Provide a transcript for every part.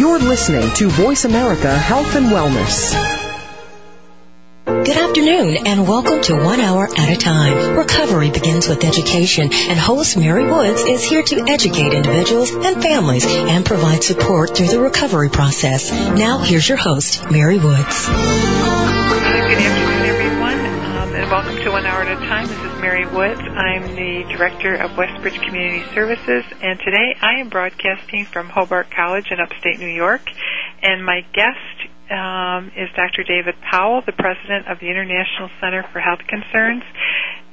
You're listening to Voice America Health and Wellness. Good afternoon and welcome to One Hour at a Time. Recovery begins with education and host Mary Woods is here to educate individuals and families and provide support through the recovery process. Now here's your host, Mary Woods. Good afternoon everyone and welcome to One Hour at a Time. This is Mary Woods. I'm the Director of Westbridge Community Services and today I am broadcasting from Hobart College in upstate New York and my guest um, is Dr. David Powell, the president of the International Center for Health Concerns.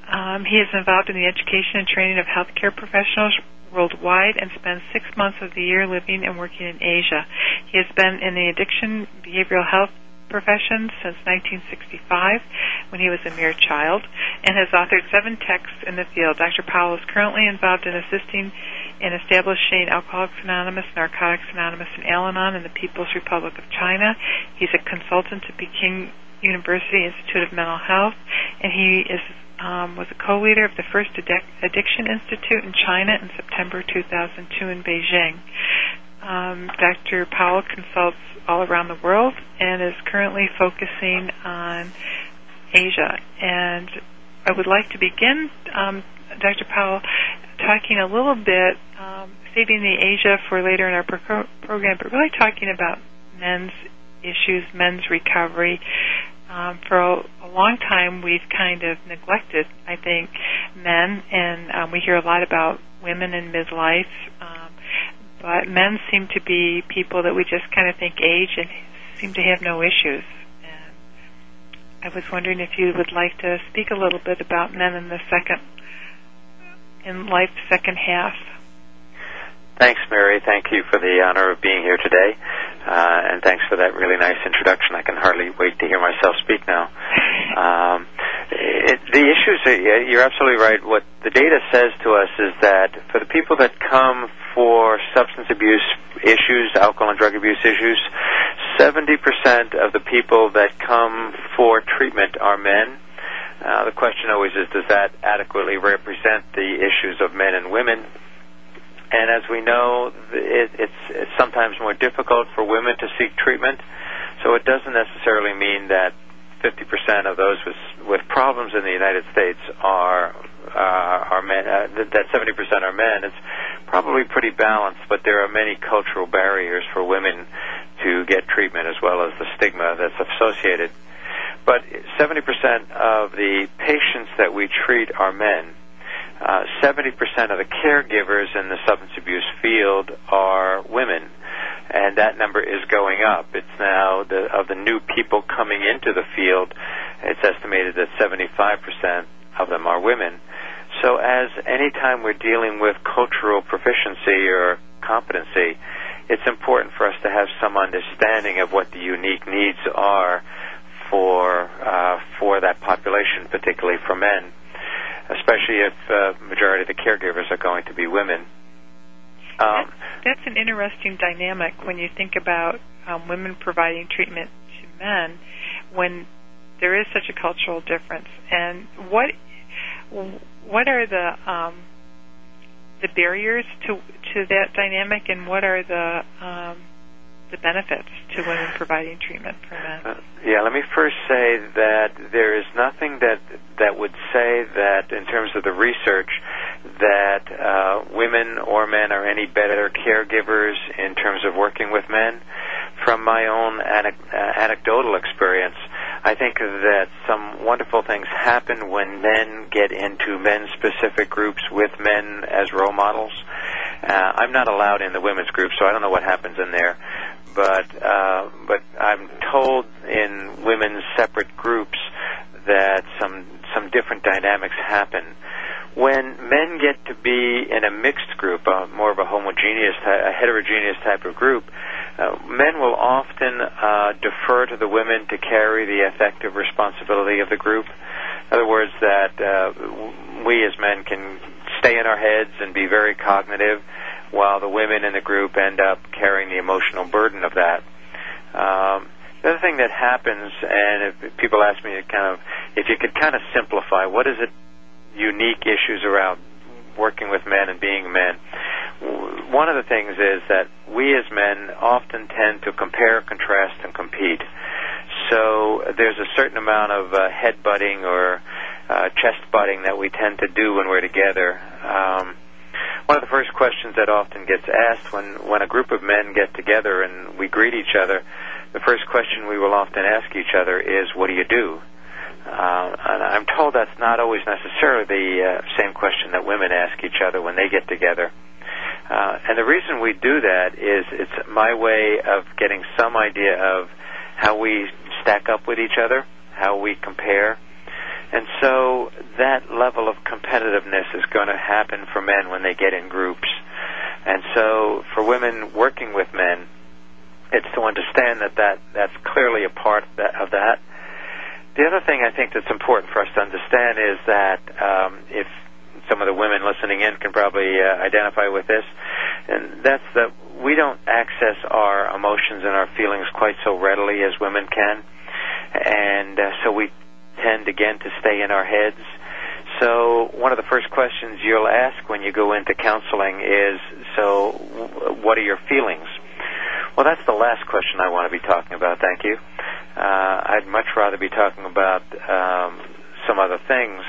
Um, he is involved in the education and training of healthcare professionals worldwide and spends six months of the year living and working in Asia. He has been in the addiction behavioral health profession since 1965 when he was a mere child and has authored seven texts in the field. Dr. Powell is currently involved in assisting in establishing Alcoholics Anonymous, Narcotics Anonymous, and Al-Anon in the People's Republic of China. He's a consultant to Peking University Institute of Mental Health, and he is um, was a co-leader of the first Addiction Institute in China in September 2002 in Beijing. Um, Dr. Powell consults all around the world and is currently focusing on Asia. And I would like to begin, um, Dr. Powell, talking a little bit, um, saving the Asia for later in our pro- program, but really talking about men's issues, men's recovery. Um, for a, a long time, we've kind of neglected, I think, men, and um, we hear a lot about women in midlife. But men seem to be people that we just kind of think age and seem to have no issues. And I was wondering if you would like to speak a little bit about men in the second in life's second half. Thanks, Mary. Thank you for the honor of being here today, uh, and thanks for that really nice introduction. I can hardly wait to hear myself speak now. Um, it, the issues, are, you're absolutely right. What the data says to us is that for the people that come for substance abuse issues, alcohol and drug abuse issues, 70% of the people that come for treatment are men uh, the question always is, does that adequately represent the issues of men and women? And as we know, it, it's, it's sometimes more difficult for women to seek treatment. So it doesn't necessarily mean that 50% of those with, with problems in the United States are uh, are men. Uh, that 70% are men. It's probably pretty balanced, but there are many cultural barriers for women to get treatment, as well as the stigma that's associated but 70% of the patients that we treat are men. Uh, 70% of the caregivers in the substance abuse field are women, and that number is going up. It's now the, of the new people coming into the field, it's estimated that 75% of them are women. So, as anytime we're dealing with cultural proficiency or competency, it's important for us to have some understanding of what the unique needs are for uh, for that population, particularly for men, especially if uh, majority of the caregivers are going to be women. Um, that's, that's an interesting dynamic when you think about um, women providing treatment to men when there is such a cultural difference. And what what are the um, the barriers to to that dynamic, and what are the um, the benefits to women providing treatment for men? Uh, yeah, let me first say that there is nothing that that would say that, in terms of the research, that uh, women or men are any better caregivers in terms of working with men. From my own anec- uh, anecdotal experience, I think that some wonderful things happen when men get into men-specific groups with men as role models. Uh, I'm not allowed in the women's group, so I don't know what happens in there but uh, but I'm told in women's separate groups that some some different dynamics happen. When men get to be in a mixed group, uh, more of a homogeneous, a heterogeneous type of group, uh, men will often uh, defer to the women to carry the effective responsibility of the group. In other words, that uh, we as men can stay in our heads and be very cognitive, while the women in the group end up carrying the emotional burden of that. Um, the other thing that happens, and if people ask me to kind of, if you could kind of simplify, what is it unique issues around working with men and being men? one of the things is that we as men often tend to compare, contrast, and compete. So there's a certain amount of uh, head butting or uh, chest butting that we tend to do when we're together. Um, one of the first questions that often gets asked when, when a group of men get together and we greet each other, the first question we will often ask each other is, What do you do? Uh, and I'm told that's not always necessarily the uh, same question that women ask each other when they get together. Uh, and the reason we do that is it's my way of getting some idea of how we stack up with each other, how we compare. And so that level of competitiveness is going to happen for men when they get in groups. And so for women working with men, it's to understand that, that that's clearly a part of that. The other thing I think that's important for us to understand is that um, if some of the women listening in can probably uh, identify with this, and that's that we don't access our emotions and our feelings quite so readily as women can, and uh, so we tend again to stay in our heads. So one of the first questions you'll ask when you go into counseling is, "So, what are your feelings?" Well, that's the last question I want to be talking about. Thank you. Uh, I'd much rather be talking about um, some other things.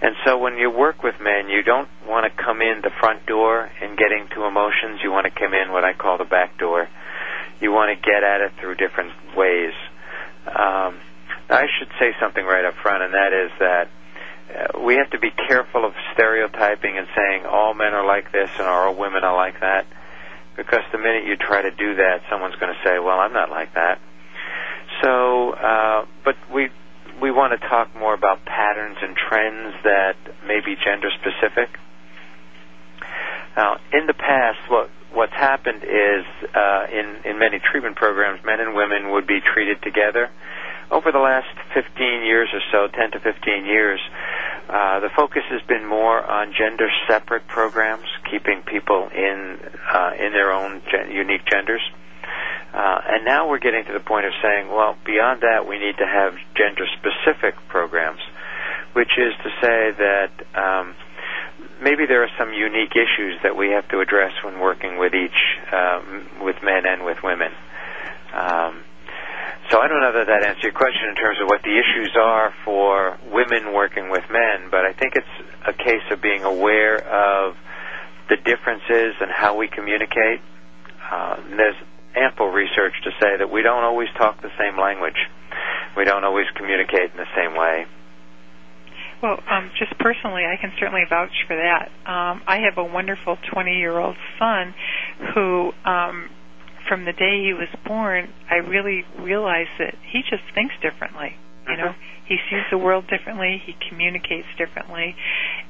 And so when you work with men, you don't want to come in the front door and getting to emotions. You want to come in what I call the back door. You want to get at it through different ways. Um, I should say something right up front, and that is that uh, we have to be careful of stereotyping and saying all men are like this and all women are like that because the minute you try to do that, someone's going to say, "Well, I'm not like that." So, uh, but we we want to talk more about patterns and trends that may be gender specific. Now, in the past, what what's happened is uh, in in many treatment programs, men and women would be treated together. Over the last 15 years or so, 10 to 15 years, uh, the focus has been more on gender separate programs, keeping people in uh, in their own gen- unique genders. Uh, and now we're getting to the point of saying, well, beyond that, we need to have gender specific programs, which is to say that um, maybe there are some unique issues that we have to address when working with each, um, with men and with women. Um, so I don't know that that answers your question in terms of what the issues are for women working with men, but I think it's a case of being aware of the differences and how we communicate. Uh, there's ample research to say that we don't always talk the same language. We don't always communicate in the same way. Well, um, just personally, I can certainly vouch for that. Um, I have a wonderful 20 year old son who um, from the day he was born, I really realized that he just thinks differently. You know, Mm-hmm. he sees the world differently. He communicates differently,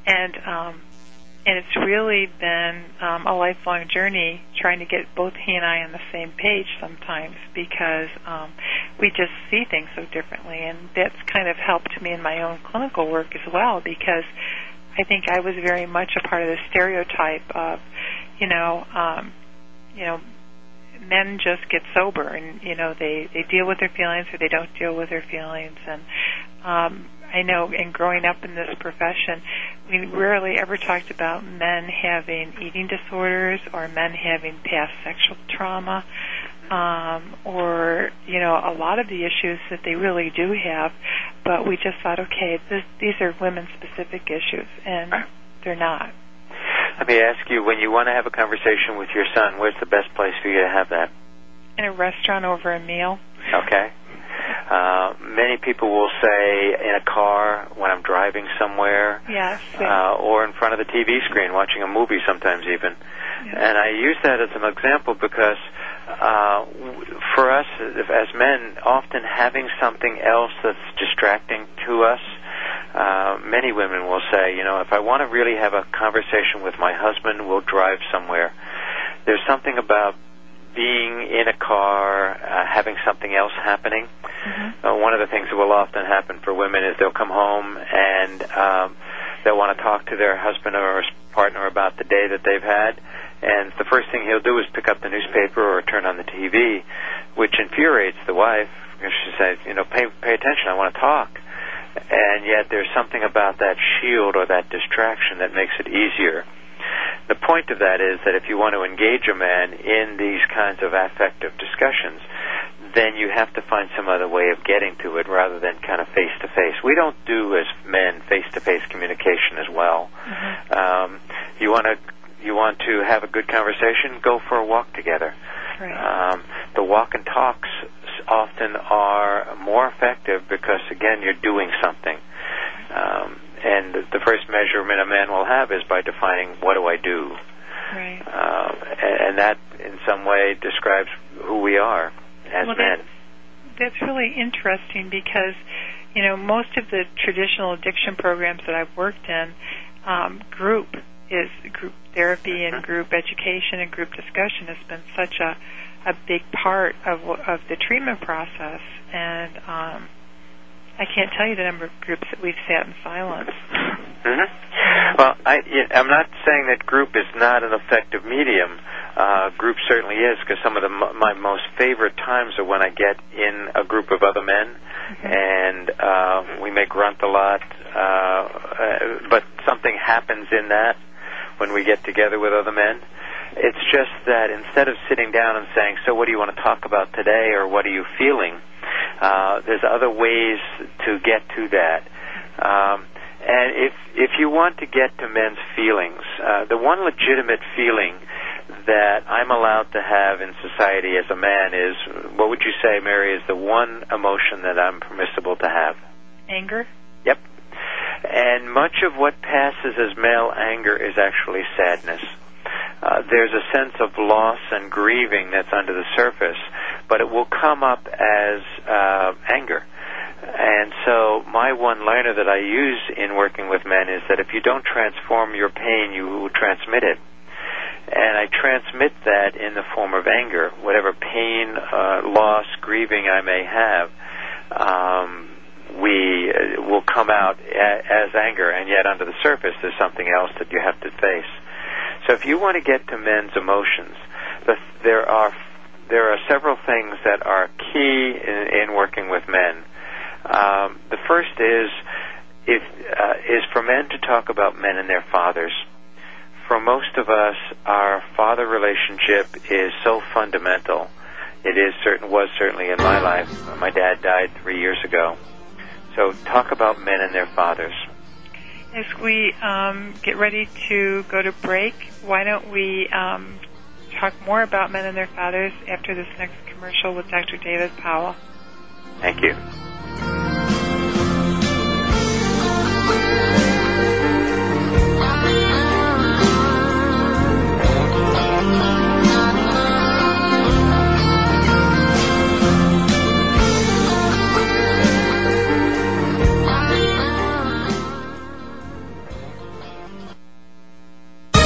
and um, and it's really been um, a lifelong journey trying to get both he and I on the same page sometimes because um, we just see things so differently, and that's kind of helped me in my own clinical work as well because I think I was very much a part of the stereotype of, you know, um, you know, men just get sober and you know they they deal with their feelings or they don't deal with their feelings. And um I know in growing up in this profession we rarely ever talked about men having eating disorders or men having past sexual trauma um or you know a lot of the issues that they really do have. But we just thought okay this, these are women specific issues and they're not Let me ask you, when you want to have a conversation with your son, where's the best place for you to have that? in a restaurant over a meal Okay. Uh, many people will say in a car when I'm driving somewhere, yes uh, or in front of the TV screen watching a movie, sometimes even. And I use that as an example because uh, for us as men, often having something else that's distracting to us. Uh, many women will say, you know, if I want to really have a conversation with my husband, we'll drive somewhere. There's something about being in a car, uh, having something else happening. Uh, one of the things that will often happen for women is they'll come home and um, they'll want to talk to their husband or partner about the day that they've had. And the first thing he'll do is pick up the newspaper or turn on the TV, which infuriates the wife. Because she says, you know, pay, pay attention, I want to talk. And yet there's something about that shield or that distraction that makes it easier. The point of that is that if you want to engage a man in these kinds of affective discussions, then you have to find some other way of getting to it rather than kind of face to face. We don't do as men face to face communication as well. Mm-hmm. Um, you want to you want to have a good conversation, go for a walk together. Right. Um, the walk and talks often are more effective because again you're doing something. Um, and the first measurement a man will have is by defining what do I do. Right. Uh, and, and that, in some way, describes who we are as well, men. That's, that's really interesting because, you know, most of the traditional addiction programs that I've worked in, um, group is group therapy and mm-hmm. group education and group discussion has been such a a big part of of the treatment process and um I can't tell you the number of groups that we've sat in silence. Mm-hmm. Well, I, I'm not saying that group is not an effective medium. Uh, group certainly is because some of the my most favorite times are when I get in a group of other men, mm-hmm. and uh, we may grunt a lot, uh, uh, but something happens in that when we get together with other men. It's just that instead of sitting down and saying, "So, what do you want to talk about today?" or "What are you feeling?" Uh, there's other ways to get to that. Um, and if if you want to get to men's feelings, uh, the one legitimate feeling that I'm allowed to have in society as a man is, what would you say, Mary, is the one emotion that I'm permissible to have? Anger. Yep. And much of what passes as male anger is actually sadness. Uh, there's a sense of loss and grieving that's under the surface, but it will come up as uh, anger. And so my one liner that I use in working with men is that if you don't transform your pain, you will transmit it. And I transmit that in the form of anger, whatever pain, uh, loss, grieving I may have. Um, we uh, will come out a- as anger, and yet under the surface, there's something else that you have to face. So if you want to get to men's emotions, the, there are there are several things that are key in, in working with men. Um, the first is if, uh, is for men to talk about men and their fathers. For most of us, our father relationship is so fundamental. It is certain was certainly in my life. My dad died three years ago. So talk about men and their fathers. As we um, get ready to go to break, why don't we um, talk more about men and their fathers after this next commercial with Dr. David Powell? Thank you.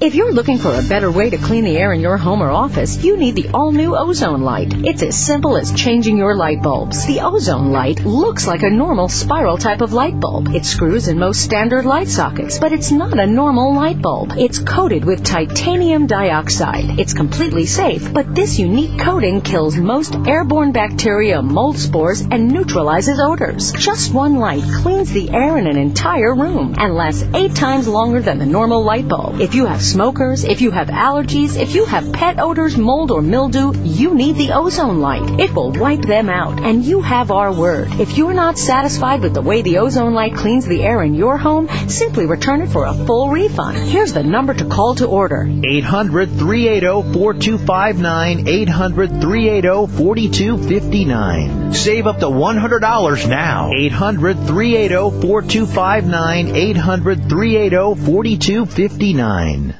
If you're looking for a better way to clean the air in your home or office, you need the all-new ozone light. It's as simple as changing your light bulbs. The ozone light looks like a normal spiral type of light bulb. It screws in most standard light sockets, but it's not a normal light bulb. It's coated with titanium dioxide. It's completely safe, but this unique coating kills most airborne bacteria, mold spores, and neutralizes odors. Just one light cleans the air in an entire room and lasts eight times longer than the normal light bulb. If you have smokers, if you have allergies, if you have pet odors, mold, or mildew, you need the ozone light. It will wipe them out, and you have our word. If you're not satisfied with the way the ozone light cleans the air in your home, simply return it for a full refund. Here's the number to call to order 800 380 4259. 800 380 4259. Save up to $100 now. 800 380 4259. 800 380 4259.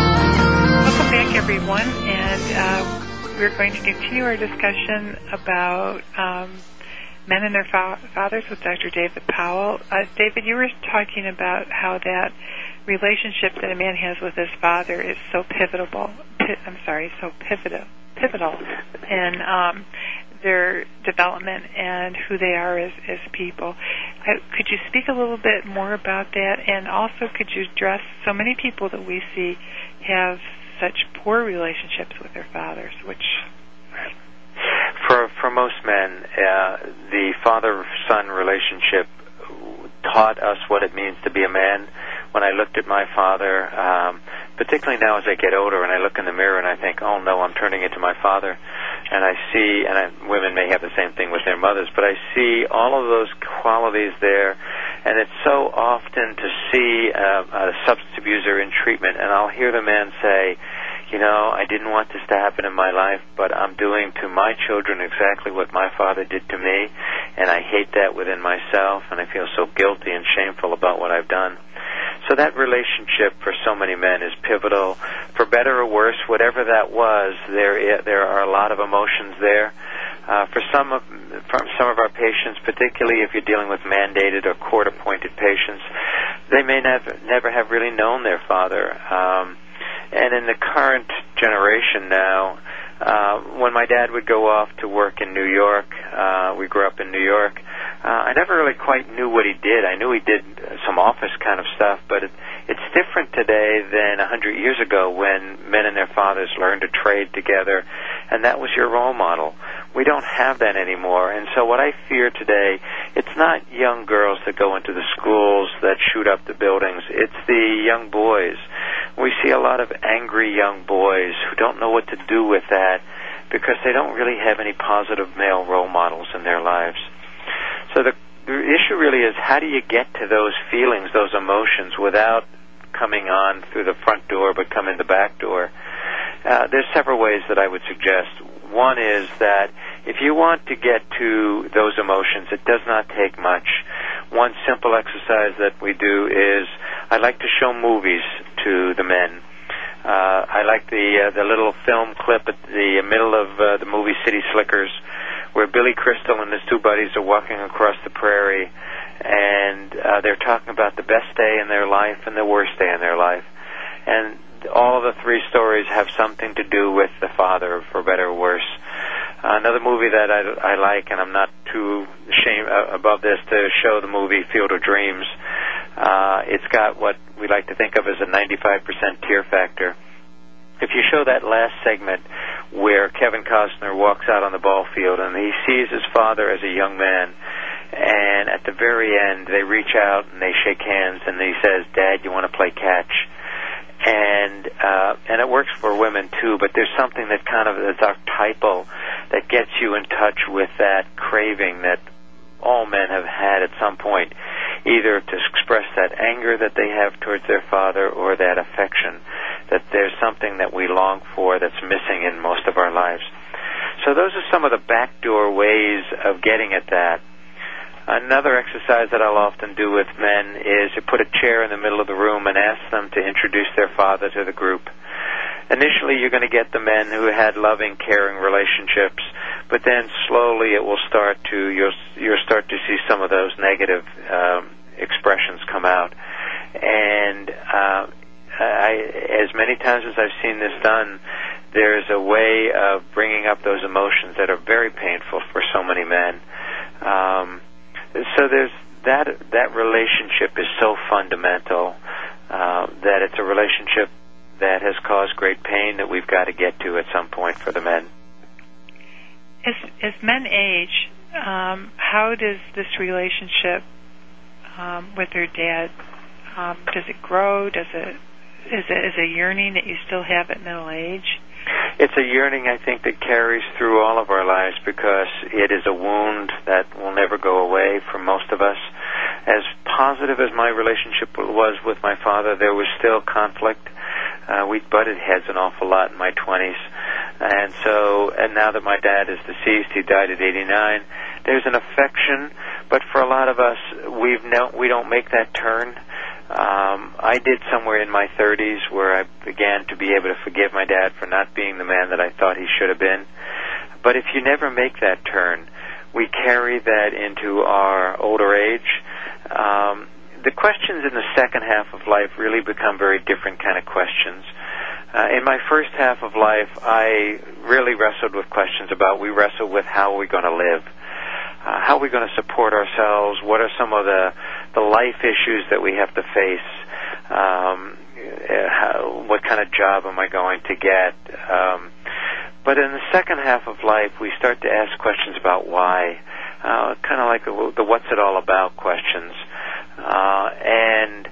Welcome back, everyone, and uh, we're going to continue our discussion about um, men and their fa- fathers with Dr. David Powell. Uh, David, you were talking about how that relationship that a man has with his father is so pivotal. Pi- I'm sorry, so pivotal, pivotal in um, their development and who they are as, as people. Could you speak a little bit more about that? And also, could you address so many people that we see have such poor relationships with their fathers, which for for most men, uh, the father-son relationship taught us what it means to be a man. When I looked at my father, um, particularly now as I get older, and I look in the mirror and I think, "Oh no, I'm turning into my father," and I see, and I, women may have the same thing with their mothers, but I see all of those qualities there, and it's so often to see uh, a substance abuser in treatment, and I'll hear the man say you know, I didn't want this to happen in my life, but I'm doing to my children exactly what my father did to me, and I hate that within myself, and I feel so guilty and shameful about what I've done. So that relationship for so many men is pivotal. For better or worse, whatever that was, there there are a lot of emotions there. Uh, for some of from some of our patients, particularly if you're dealing with mandated or court-appointed patients, they may never never have really known their father. Um, and in the current generation now, uh, when my dad would go off to work in New York, uh, we grew up in New York. Uh, I never really quite knew what he did. I knew he did some office kind of stuff, but it, it's different today than a hundred years ago when men and their fathers learned to trade together, and that was your role model. We don't have that anymore, and so what I fear today, it's not young girls that go into the schools that shoot up the buildings. It's the young boys. We see a lot of angry young boys who don't know what to do with that because they don't really have any positive male role models in their lives. So the, the issue really is how do you get to those feelings, those emotions, without coming on through the front door but come in the back door? Uh, there's several ways that I would suggest. One is that if you want to get to those emotions, it does not take much. One simple exercise that we do is I like to show movies to the men. Uh, I like the uh, the little film clip at the middle of uh, the movie City Slickers, where Billy Crystal and his two buddies are walking across the prairie, and they're talking about the best day in their life and the worst day in their life, and all of the three stories have something to do with the father, for better or worse. Uh, another movie that I, I like, and I'm not too ashamed uh, above this to show the movie Field of Dreams. Uh, it's got what we like to think of as a 95% tear factor. If you show that last segment where Kevin Costner walks out on the ball field and he sees his father as a young man, and at the very end they reach out and they shake hands and he says, "Dad, you want to play catch?" And uh, and it works for women too. But there's something that kind of is archetypal that gets you in touch with that craving that all men have had at some point, either to express that anger that they have towards their father or that affection. That there's something that we long for that's missing in most of our lives. So those are some of the backdoor ways of getting at that. Another exercise that I'll often do with men is to put a chair in the middle of the room and ask them to introduce their father to the group. Initially, you're going to get the men who had loving, caring relationships, but then slowly it will start to you'll you'll start to see some of those negative um, expressions come out. And uh, I, as many times as I've seen this done, there's a way of bringing up those emotions that are very painful for so many men. Um, so there's that that relationship is so fundamental uh, that it's a relationship that has caused great pain that we've got to get to at some point for the men. As as men age, um, how does this relationship um, with their dad um, does it grow? Does it is it is a yearning that you still have at middle age? It's a yearning I think that carries through all of our lives because it is a wound that will never go away for most of us. As positive as my relationship was with my father, there was still conflict. Uh, we butted heads an awful lot in my 20s. And so, and now that my dad is deceased, he died at 89, there's an affection, but for a lot of us, we've no, we don't make that turn. Um, I did somewhere in my 30s where I began to be able to forgive my dad for not being the man that I thought he should have been. But if you never make that turn, we carry that into our older age. Um, the questions in the second half of life really become very different kind of questions. Uh, in my first half of life, I really wrestled with questions about we wrestled with how are we going to live uh, how are we going to support ourselves? What are some of the the life issues that we have to face? Um, uh, how, what kind of job am I going to get? Um, but in the second half of life, we start to ask questions about why, uh, kind of like the, the "What's it all about?" questions, uh, and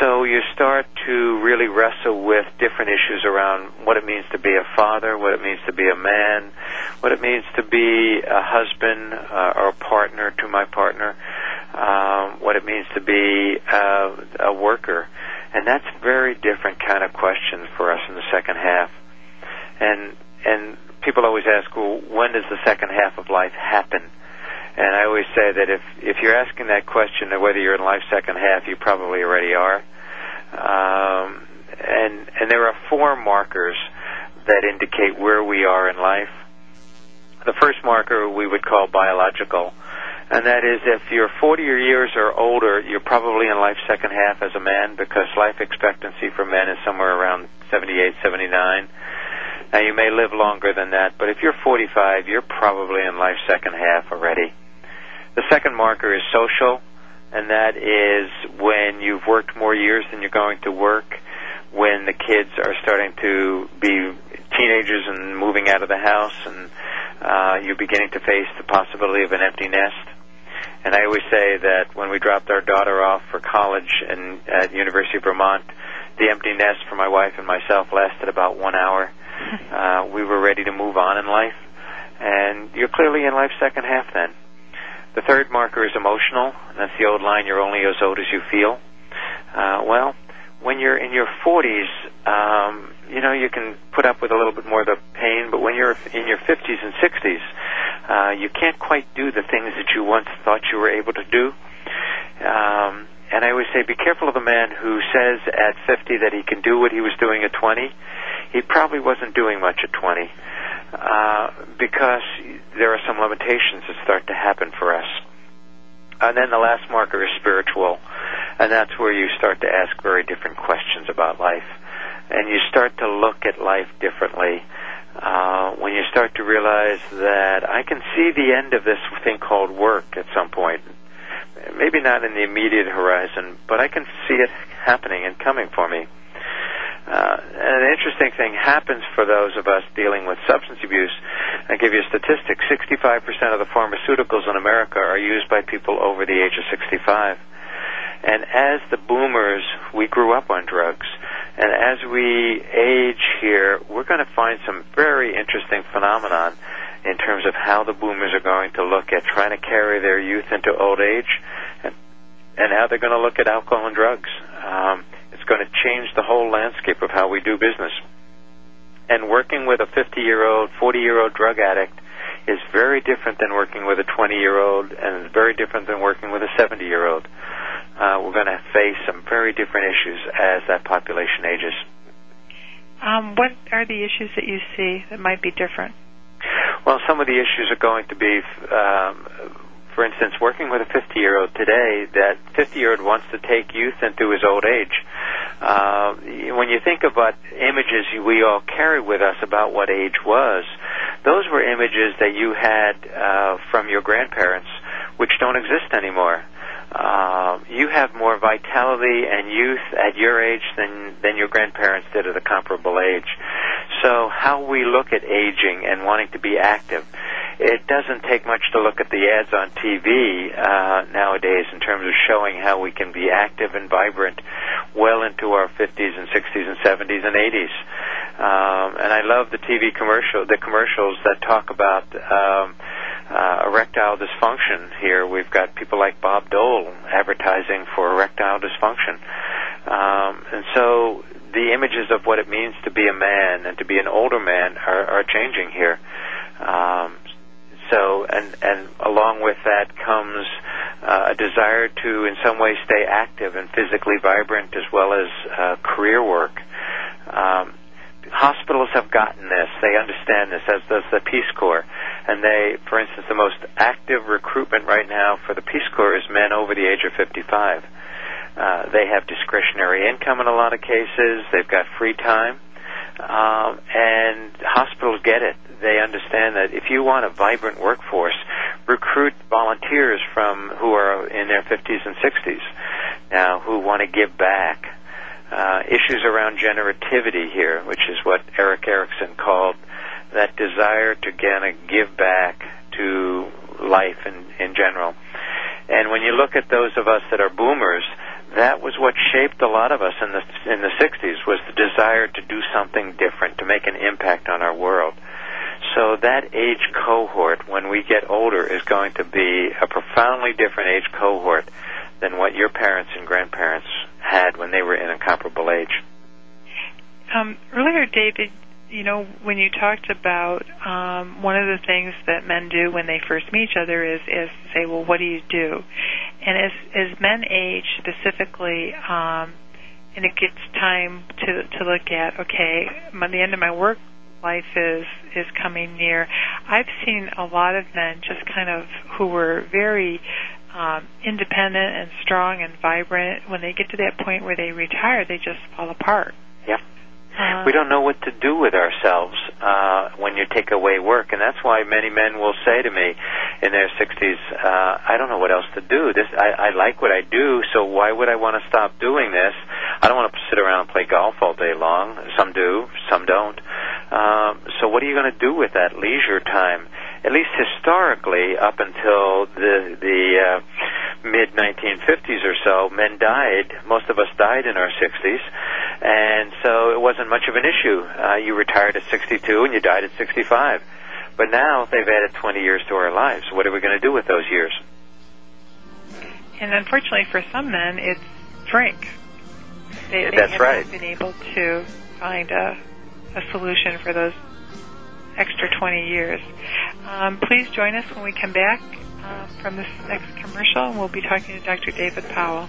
so you start to really wrestle with different issues around what it means to be a father, what it means to be a man, what it means to be a husband uh, or a partner to my partner, um, what it means to be uh, a worker. And that's very different kind of questions for us in the second half. And and people always ask, well, when does the second half of life happen? And I always say that if if you're asking that question of whether you're in life's second half, you probably already are. Um, and and there are four markers that indicate where we are in life. The first marker we would call biological, and that is if you're 40 years or older, you're probably in life's second half as a man because life expectancy for men is somewhere around 78, 79. Now you may live longer than that, but if you're 45, you're probably in life's second half already. The second marker is social, and that is when you've worked more years than you're going to work, when the kids are starting to be teenagers and moving out of the house, and uh, you're beginning to face the possibility of an empty nest. And I always say that when we dropped our daughter off for college in, at University of Vermont, the empty nest for my wife and myself lasted about one hour. Uh, we were ready to move on in life, and you're clearly in life's second half then. The third marker is emotional. That's the old line, you're only as old as you feel. Uh, well, when you're in your 40s, um, you know, you can put up with a little bit more of the pain, but when you're in your 50s and 60s, uh, you can't quite do the things that you once thought you were able to do. Um, and I always say, be careful of the man who says at 50 that he can do what he was doing at 20. He probably wasn't doing much at 20 uh, because there are some limitations that start to happen for us. And then the last marker is spiritual, and that's where you start to ask very different questions about life, and you start to look at life differently. Uh, when you start to realize that I can see the end of this thing called work at some point, maybe not in the immediate horizon, but I can see it happening and coming for me. Uh, and an interesting thing happens for those of us dealing with substance abuse. I give you a statistic 65% of the pharmaceuticals in America are used by people over the age of 65. And as the boomers, we grew up on drugs. And as we age here, we're going to find some very interesting phenomenon in terms of how the boomers are going to look at trying to carry their youth into old age and, and how they're going to look at alcohol and drugs. Um, it's going to change the whole landscape of how we do business. And working with a 50 year old, 40 year old drug addict is very different than working with a 20 year old, and it's very different than working with a 70 year old. Uh, we're going to face some very different issues as that population ages. Um, what are the issues that you see that might be different? Well, some of the issues are going to be um, for instance, working with a 50 year old today, that 50 year old wants to take youth into his old age. Uh, when you think about images we all carry with us about what age was, those were images that you had uh, from your grandparents, which don't exist anymore. Uh, you have more vitality and youth at your age than than your grandparents did at a comparable age. So how we look at aging and wanting to be active, it doesn't take much to look at the ads on TV uh, nowadays in terms of showing how we can be active and vibrant well into our 50s and 60s and 70s and 80s. Um, and I love the TV commercial, the commercials that talk about. Um, uh, erectile dysfunction here. We've got people like Bob Dole advertising for erectile dysfunction. Um, and so the images of what it means to be a man and to be an older man are, are changing here. Um, so, and, and along with that comes uh, a desire to, in some way, stay active and physically vibrant as well as uh, career work. Um, hospitals have gotten this. They understand this, as does the Peace Corps. And they, for instance, the most active recruitment right now for the Peace Corps is men over the age of 55. Uh, they have discretionary income in a lot of cases. They've got free time. Um, and hospitals get it. They understand that if you want a vibrant workforce, recruit volunteers from who are in their 50s and 60s now who want to give back uh, issues around generativity here, which is what Erik Erikson called that desire to kind of give back to life in, in general. And when you look at those of us that are boomers, that was what shaped a lot of us in the in the 60s was the desire to do something different, to make an impact on our world. So that age cohort, when we get older, is going to be a profoundly different age cohort than what your parents and grandparents had when they were in a comparable age. Um, earlier, David, you know, when you talked about um, one of the things that men do when they first meet each other is is say, well, what do you do? And as as men age, specifically, um, and it gets time to to look at, okay, the end of my work life is is coming near. I've seen a lot of men just kind of who were very um, independent and strong and vibrant. When they get to that point where they retire, they just fall apart. Yeah. Uh, we don't know what to do with ourselves uh, when you take away work, and that's why many men will say to me in their 60s, uh, "I don't know what else to do. This I, I like what I do, so why would I want to stop doing this? I don't want to sit around and play golf all day long. Some do, some don't. Um, so what are you going to do with that leisure time?" At least historically, up until the the uh, mid 1950s or so, men died. Most of us died in our 60s, and so it wasn't much of an issue. Uh, you retired at 62 and you died at 65. But now they've added 20 years to our lives. What are we going to do with those years? And unfortunately, for some men, it's drink. They, they That's have right. been able to find a, a solution for those extra 20 years. Um, please join us when we come back uh, from this next commercial, and we'll be talking to Dr. David Powell.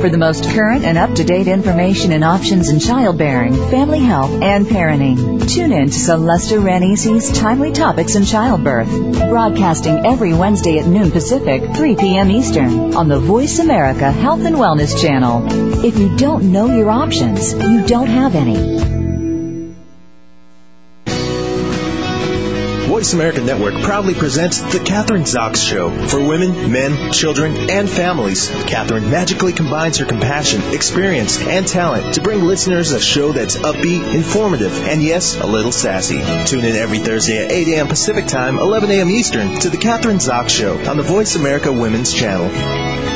For the most current and up-to-date information and options in childbearing, family health, and parenting, tune in to Celesta Ranisi's Timely Topics in Childbirth, broadcasting every Wednesday at noon Pacific, 3 p.m. Eastern, on the Voice America Health and Wellness Channel. If you don't know your options, you don't have any. Voice America Network proudly presents The Kathryn Zox Show. For women, men, children, and families, Kathryn magically combines her compassion, experience, and talent to bring listeners a show that's upbeat, informative, and yes, a little sassy. Tune in every Thursday at 8 a.m. Pacific Time, 11 a.m. Eastern to The Kathryn Zox Show on the Voice America Women's Channel.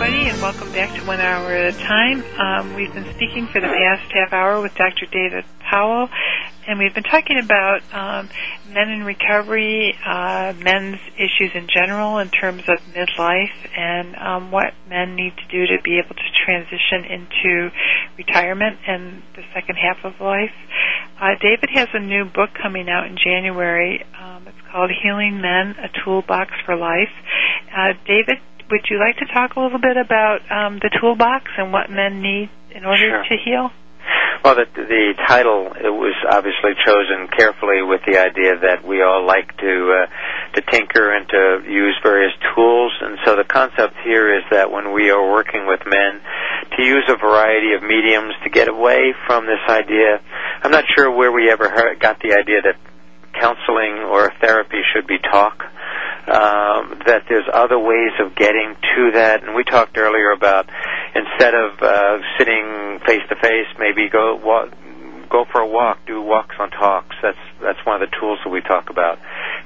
everybody, and welcome back to One Hour at a Time. Um, we've been speaking for the past half hour with Dr. David Powell, and we've been talking about um, men in recovery, uh, men's issues in general in terms of midlife, and um, what men need to do to be able to transition into retirement and the second half of life. Uh, David has a new book coming out in January. Um, it's called Healing Men: A Toolbox for Life. Uh, David, would you like to talk a little bit about um, the toolbox and what men need in order sure. to heal? Well, the, the title it was obviously chosen carefully with the idea that we all like to uh, to tinker and to use various tools, and so the concept here is that when we are working with men, to use a variety of mediums to get away from this idea. I'm not sure where we ever heard, got the idea that counseling or therapy should be talk um, that there's other ways of getting to that. And we talked earlier about instead of uh, sitting face to face, maybe go walk, go for a walk, do walks on talks. That's that's one of the tools that we talk about.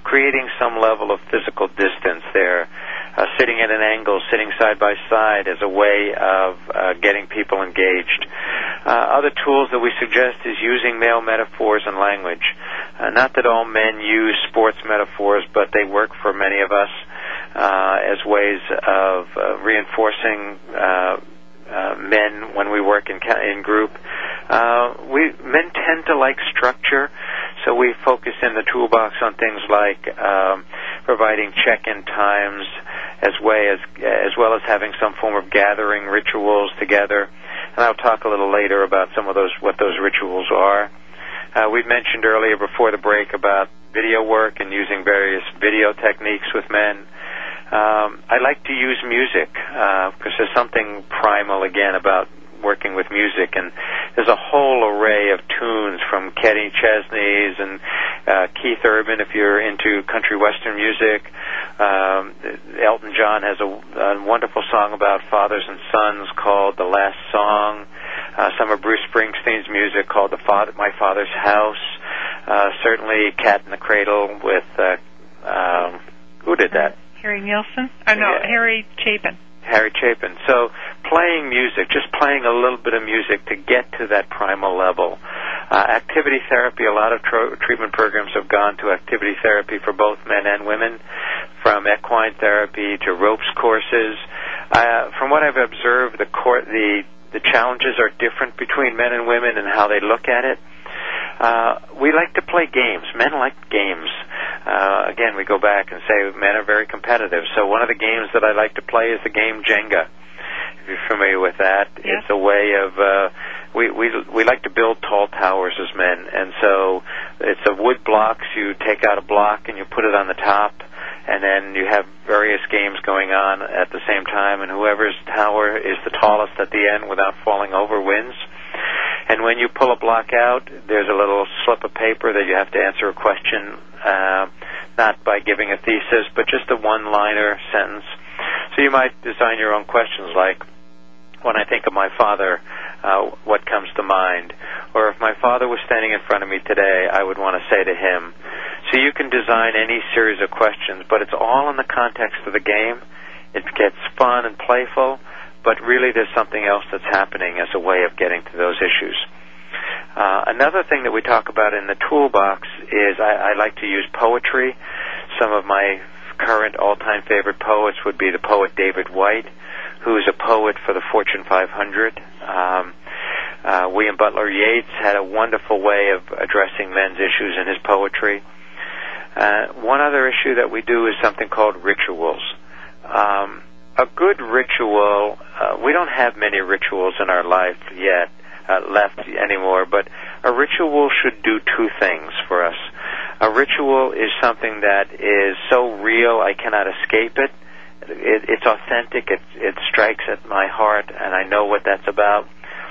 Creating some level of physical distance there. Uh, sitting at an angle, sitting side by side as a way of uh, getting people engaged. Uh, other tools that we suggest is using male metaphors and language. Uh, not that all men use sports metaphors, but they work for many of us uh, as ways of uh, reinforcing uh, men when we work in in group. Uh, we men tend to like structure, so we focus in the toolbox on things like um, providing check-in times, as way as as well as having some form of gathering rituals together. And I'll talk a little later about some of those what those rituals are. Uh, we mentioned earlier before the break about video work and using various video techniques with men. Um, I like to use music because uh, there's something primal again about working with music, and there's a whole array of tunes from Kenny Chesney's and uh, Keith Urban if you're into country western music. Um, Elton John has a, a wonderful song about fathers and sons called "The Last Song." Uh, some of Bruce Springsteen's music called "The Father, My Father's House." Uh, certainly, "Cat in the Cradle" with uh, um, who did that? Harry Nilsson? Oh no, Yeah. Harry Chapin. Harry Chapin. So playing music, just playing a little bit of music to get to that primal level. Uh, activity therapy, a lot of tro- treatment programs have gone to activity therapy for both men and women, from equine therapy to ropes courses. Uh, from what I've observed, the, cor- the the challenges are different between men and women and how they look at it. Uh, we like to play games. Men like games. Uh, again, we go back and say men are very competitive. So one of the games that I like to play is the game Jenga. If you're familiar with that, Yeah. it's a way of uh, we we we like to build tall towers as men, and so it's a wood blocks. You take out a block and you put it on the top, and then you have various games going on at the same time, and whoever's tower is the tallest at the end without falling over wins. And when you pull a block out, there's a little slip of paper that you have to answer a question, uh, not by giving a thesis, but just a one-liner sentence. So you might design your own questions like, when I think of my father, uh, what comes to mind? Or if my father was standing in front of me today, I would want to say to him. So you can design any series of questions, but it's all in the context of the game. It gets fun and playful, but really there's something else that's happening as a way of getting to those issues. Uh, another thing that we talk about in the toolbox is I, I like to use poetry. Some of my current all-time favorite poets would be the poet David Whyte, who's a poet for the Fortune 500. Um, uh, William Butler Yeats had a wonderful way of addressing men's issues in his poetry. Uh, one other issue that we do is something called rituals. Um, a good ritual, uh, we don't have many rituals in our life yet uh, left anymore, but a ritual should do two things for us. A ritual is something that is so real I cannot escape it. it it's authentic. It, it strikes at my heart, and I know what that's about.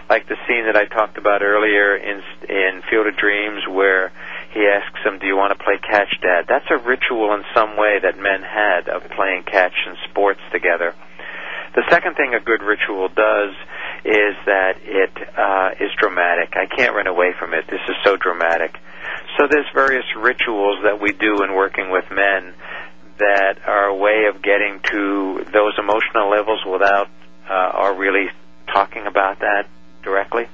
Like the scene that I talked about earlier in in Field of Dreams, where he asks him, "Do you want to play catch, Dad?" That's a ritual in some way that men had of playing catch and sports together. The second thing a good ritual does is that it uh, is dramatic. I can't run away from it. This is so dramatic. So there's various rituals that we do in working with men that are a way of getting to those emotional levels without uh, our really talking about that directly.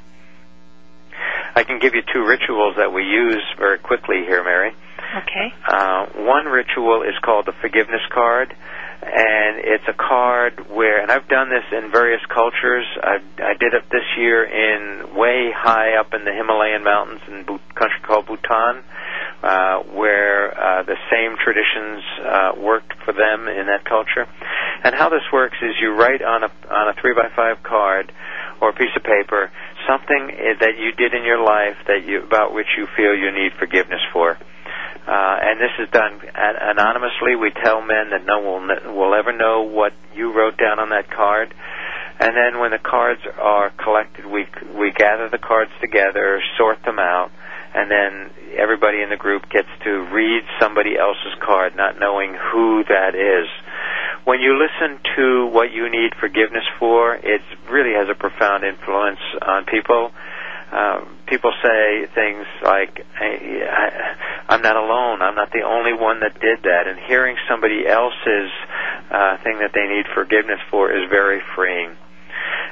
I can give you two rituals that we use very quickly here, Mary. Okay. Uh, one ritual is called the forgiveness card and it's a card where, and I've done this in various cultures. I, I did it this year in way high up in the Himalayan mountains in a country called Bhutan, uh, where uh, the same traditions uh, worked for them in that culture. And how this works is you write on a on a three by five card or a piece of paper something that you did in your life that you about which you feel you need forgiveness for. Uh, and this is done anonymously. We tell men that no one will, will ever know what you wrote down on that card. And then when the cards are collected, we we gather the cards together, sort them out, and then everybody in the group gets to read somebody else's card, not knowing who that is. When you listen to what you need forgiveness for, it really has a profound influence on people uh, people say things like, hey, I, "I'm not alone. I'm not the only one that did that." And hearing somebody else's uh, thing that they need forgiveness for is very freeing.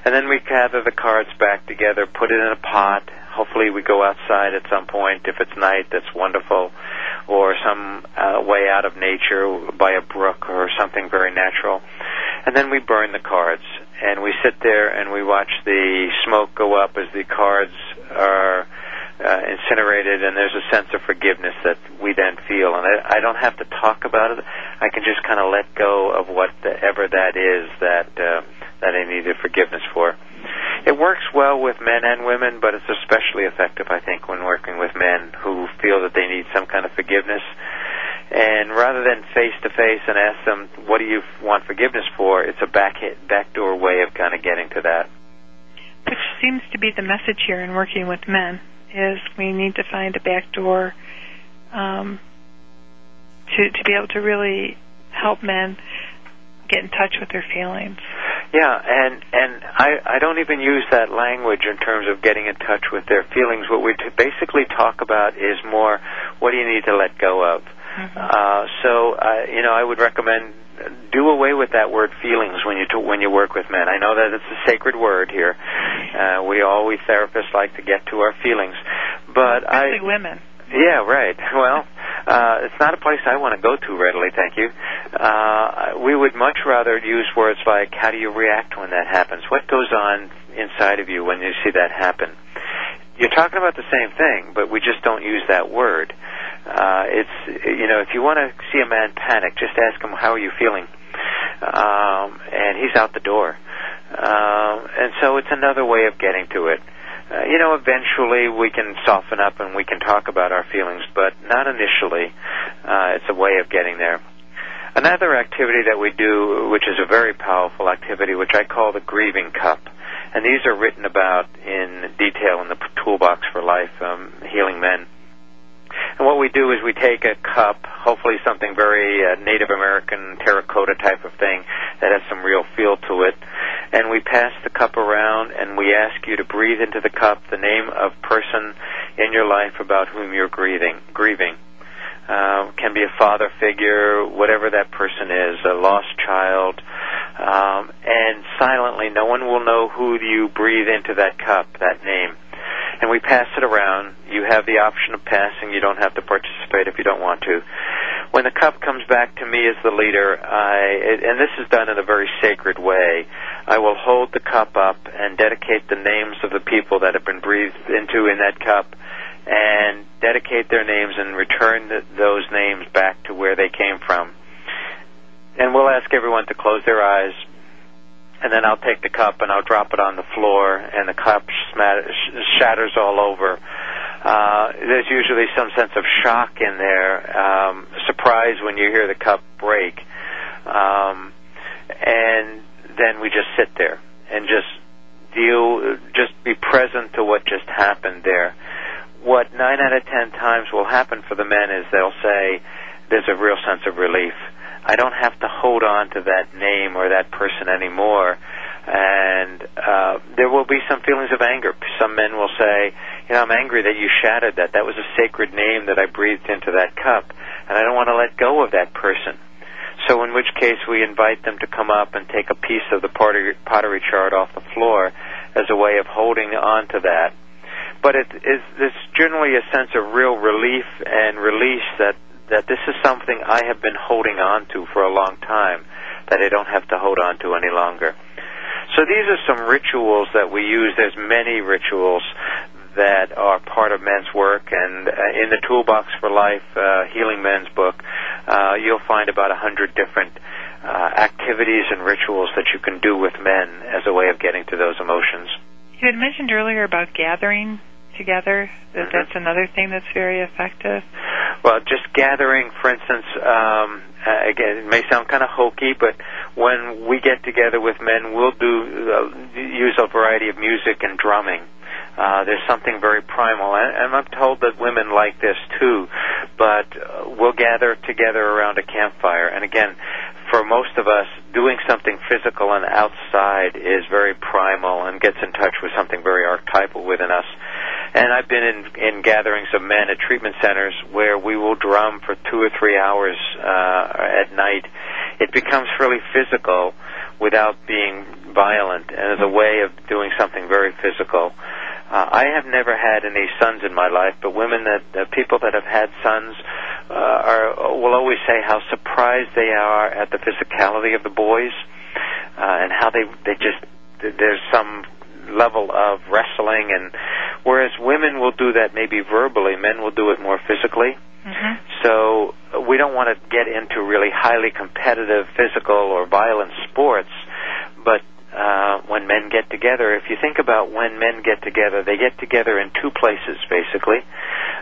And then we gather the cards back together, put it in a pot. Hopefully, we go outside at some point. If it's night, that's wonderful, or some uh, way out of nature by a brook or something very natural. And then we burn the cards and we sit there and we watch the smoke go up as the cards are uh, incinerated, and there's a sense of forgiveness that we then feel. And I, I don't have to talk about it. I can just kind of let go of whatever that is that uh, that I needed forgiveness for. It works well with men and women, but it's especially effective, I think, when working with men who feel that they need some kind of forgiveness and rather than face to face and ask them, "What do you want forgiveness for?" It's a back backdoor way of kind of getting to that. Which seems to be the message here in working with men is we need to find a backdoor um, to to be able to really help men get in touch with their feelings. Yeah, and and I I don't even use that language in terms of getting in touch with their feelings. What we t- basically talk about is more what do you need to let go of Mm-hmm. Uh, so, uh, you know, I would recommend do away with that word feelings when you t- when you work with men. I know that it's a sacred word here. Uh, we always therapists like to get to our feelings, but Especially I women. Yeah, right. Well, uh, it's not a place I want to go to readily. Thank you. Uh, we would much rather use words like, "How do you react when that happens? What goes on inside of you when you see that happen?" You're talking about the same thing, but we just don't use that word. Uh, it's you know if you want to see a man panic, just ask him how are you feeling, um, and he's out the door. Uh, and so it's another way of getting to it. Uh, you know, eventually we can soften up and we can talk about our feelings, but not initially. Uh, it's a way of getting there. Another activity that we do, which is a very powerful activity, which I call the grieving cup, and these are written about in detail in the Toolbox for Life, um, Healing Men. And what we do is we take a cup, hopefully something very uh, Native American terracotta type of thing that has some real feel to it, and we pass the cup around and we ask you to breathe into the cup the name of person in your life about whom you're grieving. Grieving. Uh, can be a father figure, whatever that person is, a lost child, um, and silently, no one will know who you breathe into that cup, that name and we pass it around. You have the option of passing. You don't have to participate if you don't want to. when the cup comes back to me as the leader, I, and this is done in a very sacred way, I will hold the cup up and dedicate the names of the people that have been breathed into in that cup and dedicate their names and return the, those names back to where they came from. And we'll ask everyone to close their eyes, and then I'll take the cup and I'll drop it on the floor, and the cup shatters all over. Uh, there's usually some sense of shock in there, um, surprise when you hear the cup break, um, and then we just sit there and just deal, just be present to what just happened there what nine out of ten times will happen for the men is they'll say, there's a real sense of relief. I don't have to hold on to that name or that person anymore. And uh, there will be some feelings of anger. Some men will say, you know, I'm angry that you shattered that. That was a sacred name that I breathed into that cup, and I don't want to let go of that person. So in which case we invite them to come up and take a piece of the pottery, pottery chart off the floor as a way of holding on to that but it is generally a sense of real relief and release that that this is something I have been holding on to for a long time that I don't have to hold on to any longer. So these are some rituals that we use. There's many rituals that are part of men's work, and uh, in the Toolbox for Life, uh, Healing Men's book, uh, you'll find about a hundred different uh, activities and rituals that you can do with men as a way of getting to those emotions. You had mentioned earlier about gathering together. That mm-hmm. that's another thing that's very effective. Well, just gathering, for instance, um, uh, again, it may sound kind of hokey, but when we get together with men, we'll do uh, use a variety of music and drumming. Uh, there's something very primal, and, and I'm told that women like this too. But uh, we'll gather together around a campfire, and again, for most of us, doing something physical and outside is very primal and gets in touch with something very archetypal within us. And I've been in, in gatherings of men at treatment centers where we will drum for two or three hours uh, at night. It becomes really physical without being violent and as a way of doing something very physical. Uh, I have never had any sons in my life, but women that uh, people that have had sons uh, are will always say how surprised they are at the physicality of the boys uh, and how they they just there's some level of wrestling and whereas women will do that maybe verbally men will do it more physically mm-hmm. so we don't want to get into really highly competitive physical or violent sports but uh, when men get together. If you think about when men get together, they get together in two places, basically.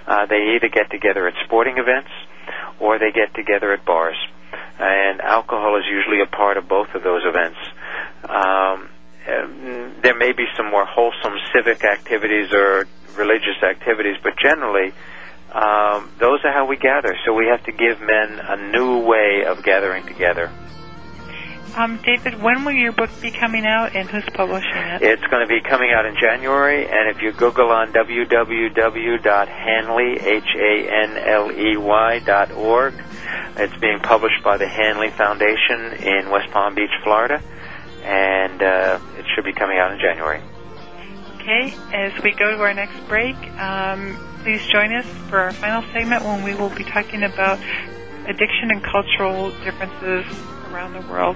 Uh, they either get together at sporting events or they get together at bars. And alcohol is usually a part of both of those events. Um, there may be some more wholesome civic activities or religious activities, but generally, um, those are how we gather. So we have to give men a new way of gathering together. Um, David, when will your book be coming out and who's publishing it? It's going to be coming out in January, and if you Google on www.hanley, H-A-N-L-E-Y dot org, it's being published by the Hanley Foundation in West Palm Beach, Florida, and uh, it should be coming out in January. Okay, as we go to our next break, um, please join us for our final segment when we will be talking about addiction and cultural differences around the world.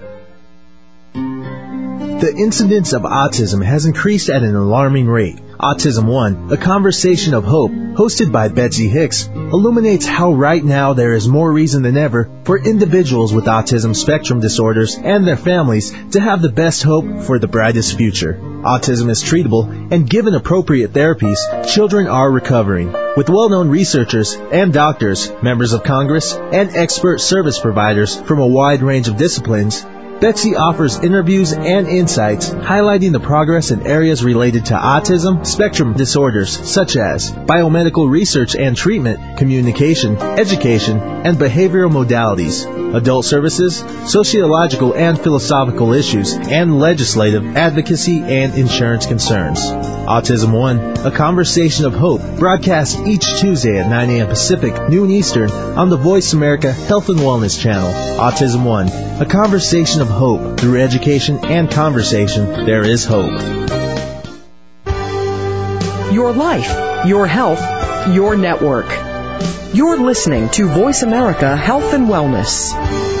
The incidence of autism has increased at an alarming rate. Autism One, a conversation of hope, hosted by Betsy Hicks, illuminates how right now there is more reason than ever for individuals with autism spectrum disorders and their families to have the best hope for the brightest future. Autism is treatable, and given appropriate therapies, children are recovering. With well-known researchers and doctors, members of Congress, and expert service providers from a wide range of disciplines, Betsy offers interviews and insights highlighting the progress in areas related to autism spectrum disorders such as biomedical research and treatment, communication, education, and behavioral modalities, adult services, sociological and philosophical issues, and legislative, advocacy, and insurance concerns. Autism One, a conversation of hope, broadcast each Tuesday at 9 a.m. Pacific, noon Eastern, on the Voice America Health and Wellness Channel. Autism One, a conversation of hope. Through education and conversation, there is hope. Your life, your health, your network. You're listening to Voice America Health and Wellness.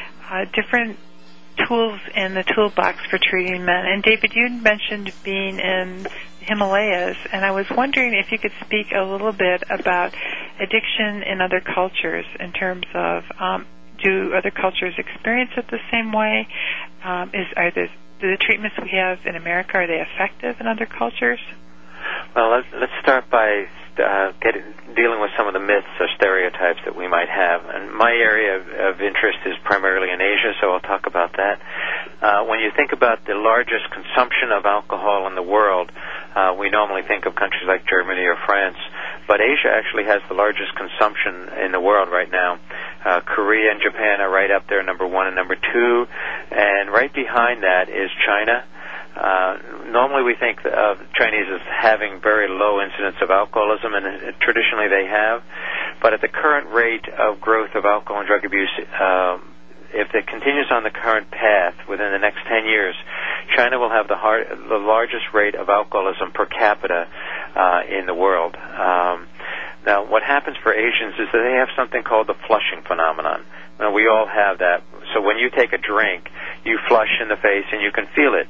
uh, different tools in the toolbox for treating men. And David, you mentioned being in Himalayas, and I was wondering if you could speak a little bit about addiction in other cultures in terms of um, do other cultures experience it the same way? Um, is are the, the treatments we have in America are they effective in other cultures? Well, let's, start by uh, getting, dealing with some of the myths or stereotypes that we might have. And my area of, of interest is primarily in Asia, so I'll talk about that. Uh, when you think about the largest consumption of alcohol in the world, uh, we normally think of countries like Germany or France, but Asia actually has the largest consumption in the world right now. Uh, Korea and Japan are right up there, number one and number two, and right behind that is China. Uh, normally we think of Chinese as having very low incidence of alcoholism, and uh, traditionally they have. But at the current rate of growth of alcohol and drug abuse, um, if it continues on the current path within the next 10 years, China will have the, hard, the largest rate of alcoholism per capita uh, in the world. Um, now, what happens for Asians is that they have something called the flushing phenomenon. Now, we all have that. So when you take a drink, you flush in the face and you can feel it.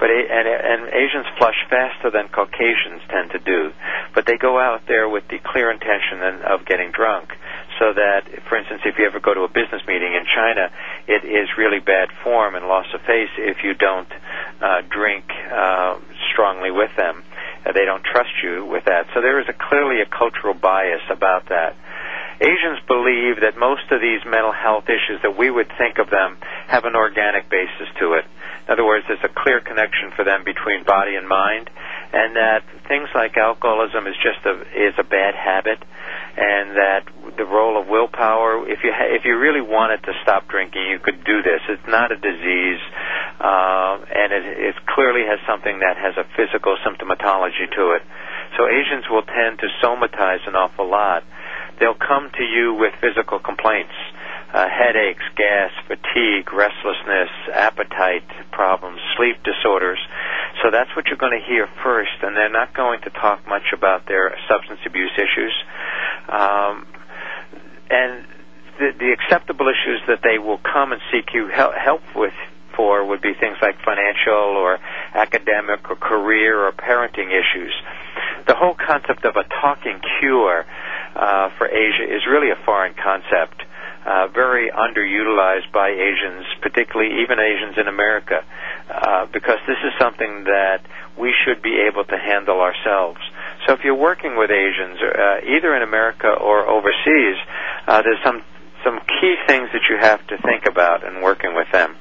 But and, and Asians flush faster than Caucasians tend to do. But they go out there with the clear intention of getting drunk. So that, for instance, if you ever go to a business meeting in China, it is really bad form and loss of face if you don't uh, drink uh, strongly with them. Uh, they don't trust you with that. So there is a clearly a cultural bias about that. Asians believe that most of these mental health issues that we would think of them have an organic basis to it. In other words, there's a clear connection for them between body and mind, and that things like alcoholism is just a is a bad habit, and that the role of willpower. If you ha- if you really wanted to stop drinking, you could do this. It's not a disease, uh, and it, it clearly has something that has a physical symptomatology to it. So Asians will tend to somatize an awful lot they'll come to you with physical complaints. Uh, headaches, gas, fatigue, restlessness, appetite problems, sleep disorders. So that's what you're going to hear first, and they're not going to talk much about their substance abuse issues. Um, and the, the acceptable issues that they will come and seek you help, help with for would be things like financial or academic or career or parenting issues. The whole concept of a talking cure uh, for Asia is really a foreign concept, uh, very underutilized by Asians, particularly even Asians in America, uh, because this is something that we should be able to handle ourselves. So if you're working with Asians, uh, either in America or overseas, uh, there's some some key things that you have to think about in working with them.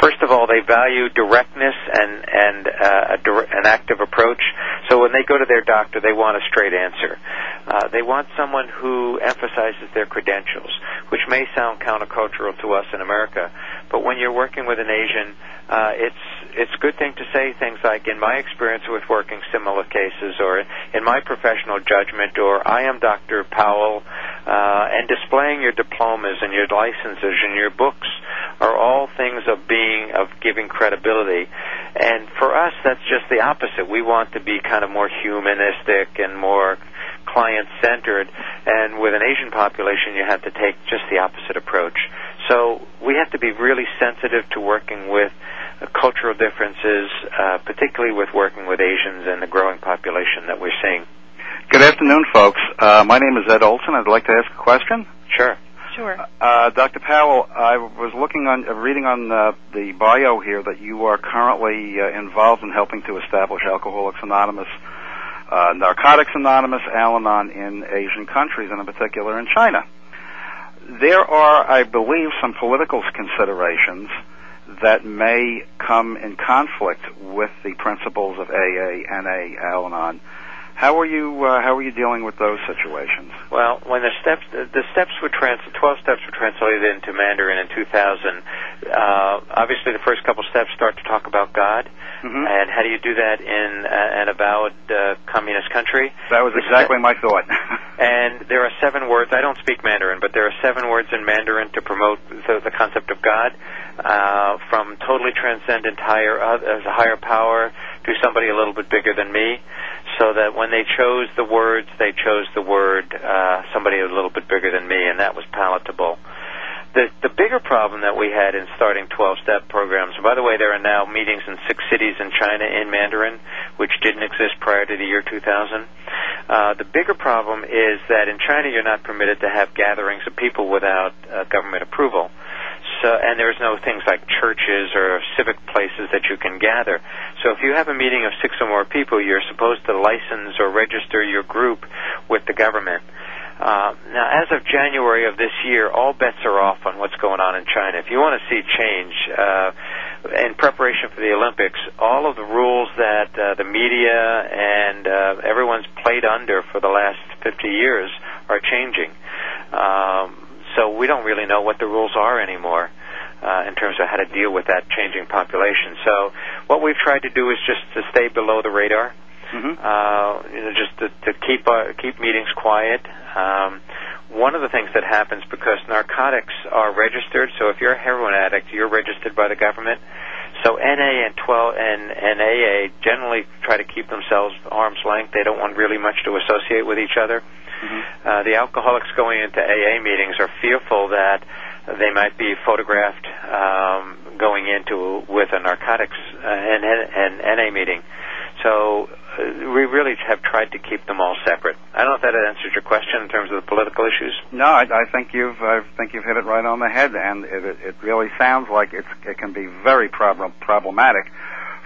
First of all, they value directness and and uh, a dir- an active approach. So when they go to their doctor, they want a straight answer. Uh, they want someone who emphasizes their credentials, which may sound countercultural to us in America, but when you're working with an Asian, uh, it's it's a good thing to say things like, "In my experience with working similar cases," or "In my professional judgment," or "I am Dr. Powell," uh, and displaying your diplomas and your licenses and your books are all things of being of giving credibility. And for us, that's just the opposite. We want to be kind of more humanistic and more client centered. And with an Asian population, you have to take just the opposite approach. So we have to be really sensitive to working with uh, cultural differences, uh, particularly with working with Asians and the growing population that we're seeing. Good afternoon, folks. Uh, my name is Ed Olson. I'd like to ask a question. Sure. Sure. Uh, Dr. Powell, I was looking on, uh, reading on uh, the bio here that you are currently uh, involved in helping to establish Alcoholics Anonymous, uh, Narcotics Anonymous, Al-Anon in Asian countries, and in particular in China. There are, I believe, some political considerations that may come in conflict with the principles of AA, NA, Al-Anon. How are you? Uh, how are you dealing with those situations? Well, when the steps the steps were trans the twelve steps were translated into Mandarin in 2000. Uh, obviously, the first couple steps start to talk about God, Mhm. and how do you do that in uh, an avowed communist country? That was exactly my thought. And there are seven words. I don't speak Mandarin, but there are seven words in Mandarin to promote the, the concept of God, uh, from totally transcendent higher uh, as a higher power to somebody a little bit bigger than me. So that when they chose the words, they chose the word uh, somebody a little bit bigger than me, and that was palatable. The, the bigger problem that we had in starting 12 step programs, by the way, there are now meetings in six cities in China in Mandarin, which didn't exist prior to the year 2000. Uh, the bigger problem is that in China you're not permitted to have gatherings of people without uh, government approval. So, and there's no things like churches or civic places that you can gather. So if you have a meeting of six or more people, you're supposed to license or register your group with the government. Uh, now, as of January of this year, all bets are off on what's going on in China. If you want to see change, uh, in preparation for the Olympics, all of the rules that uh, the media and uh, everyone's played under for the last 50 years are changing. Um, so we don't really know what the rules are anymore. Uh, in terms of how to deal with that changing population. So, what we've tried to do is just to stay below the radar hmm uh, you know, just to, to keep uh, keep meetings quiet. Um, one of the things that happens because narcotics are registered, so if you're a heroin addict, you're registered by the government. So NA and 12 and, and AA generally try to keep themselves arm's length. They don't want really much to associate with each other. Uh, the alcoholics going into AA meetings are fearful that they might be photographed um, going into with a narcotics uh, and, and, NA meeting. So we really have tried to keep them all separate. I don't know if that answers your question in terms of the political issues. No, I, I think you've I think you've hit it right on the head, and it, it, really sounds like it's it can be very problem, problematic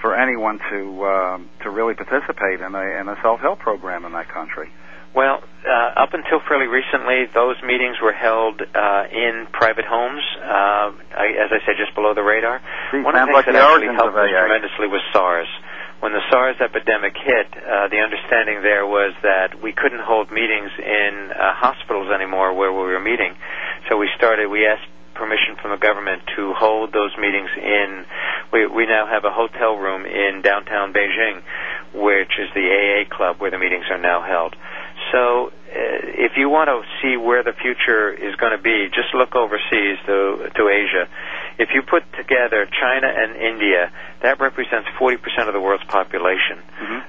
for anyone to um, to really participate in a in a self help program in that country. Well, uh, up until fairly recently, those meetings were held uh, in private homes, uh, I, as I said, just below the radar. Gee, One of the like things the that actually helped us tremendously was SARS. When the SARS epidemic hit, uh, the understanding there was that we couldn't hold meetings in uh, hospitals anymore where we were meeting. So we started, we asked permission from the government to hold those meetings in, we, we now have a hotel room in downtown Beijing, which is the AA club where the meetings are now held. So, uh, if you want to see where the future is going to be, just look overseas to to Asia. If you put together China and India, that represents 40% of the world's population,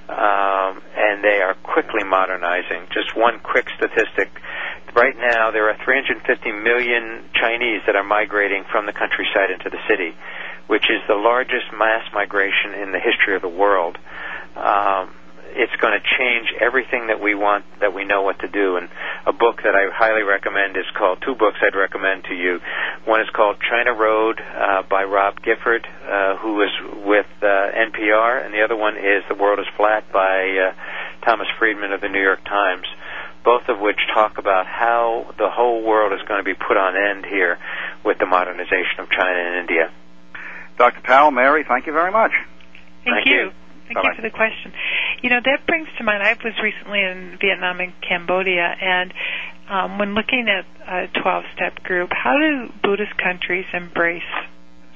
um, and they are quickly modernizing. Just one quick statistic: right now, there are 350 million Chinese that are migrating from the countryside into the city, which is the largest mass migration in the history of the world. Um, it's going to change everything that we want, that we know what to do. And a book that I highly recommend is called, two books I'd recommend to you. One is called China Road uh, by Rob Gifford, uh, who is with uh, NPR, and the other one is The World is Flat by uh, Thomas Friedman of the New York Times. Both of which talk about how the whole world is going to be put on end here with the modernization of China and India. Dr. Powell, Mary, thank you very much. Thank, Thank you. you. Thank Bye-bye. you for the question. You know, that brings to mind, I was recently in Vietnam and Cambodia, and um, when looking at a 12 step group, how do Buddhist countries embrace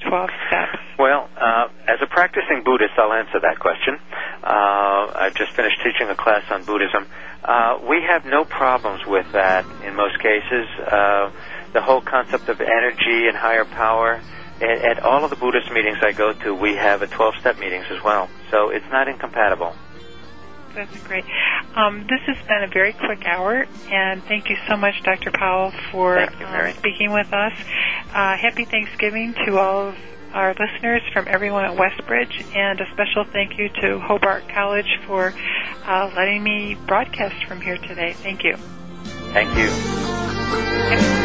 12 steps? Well, uh, as a practicing Buddhist, I'll answer that question. Uh, I've just finished teaching a class on Buddhism. Uh, we have no problems with that in most cases. Uh, the whole concept of energy and higher power. At, at all of the Buddhist meetings I go to, we have a 12 step meetings as well. So it's not incompatible. That's great. Um, this has been a very quick hour, and thank you so much, Dr. Powell, for Thank you, Mary. um, speaking with us. Uh, happy Thanksgiving to all of our listeners from everyone at Westbridge, and a special thank you to Hobart College for uh, letting me broadcast from here today. Thank you. Thank you.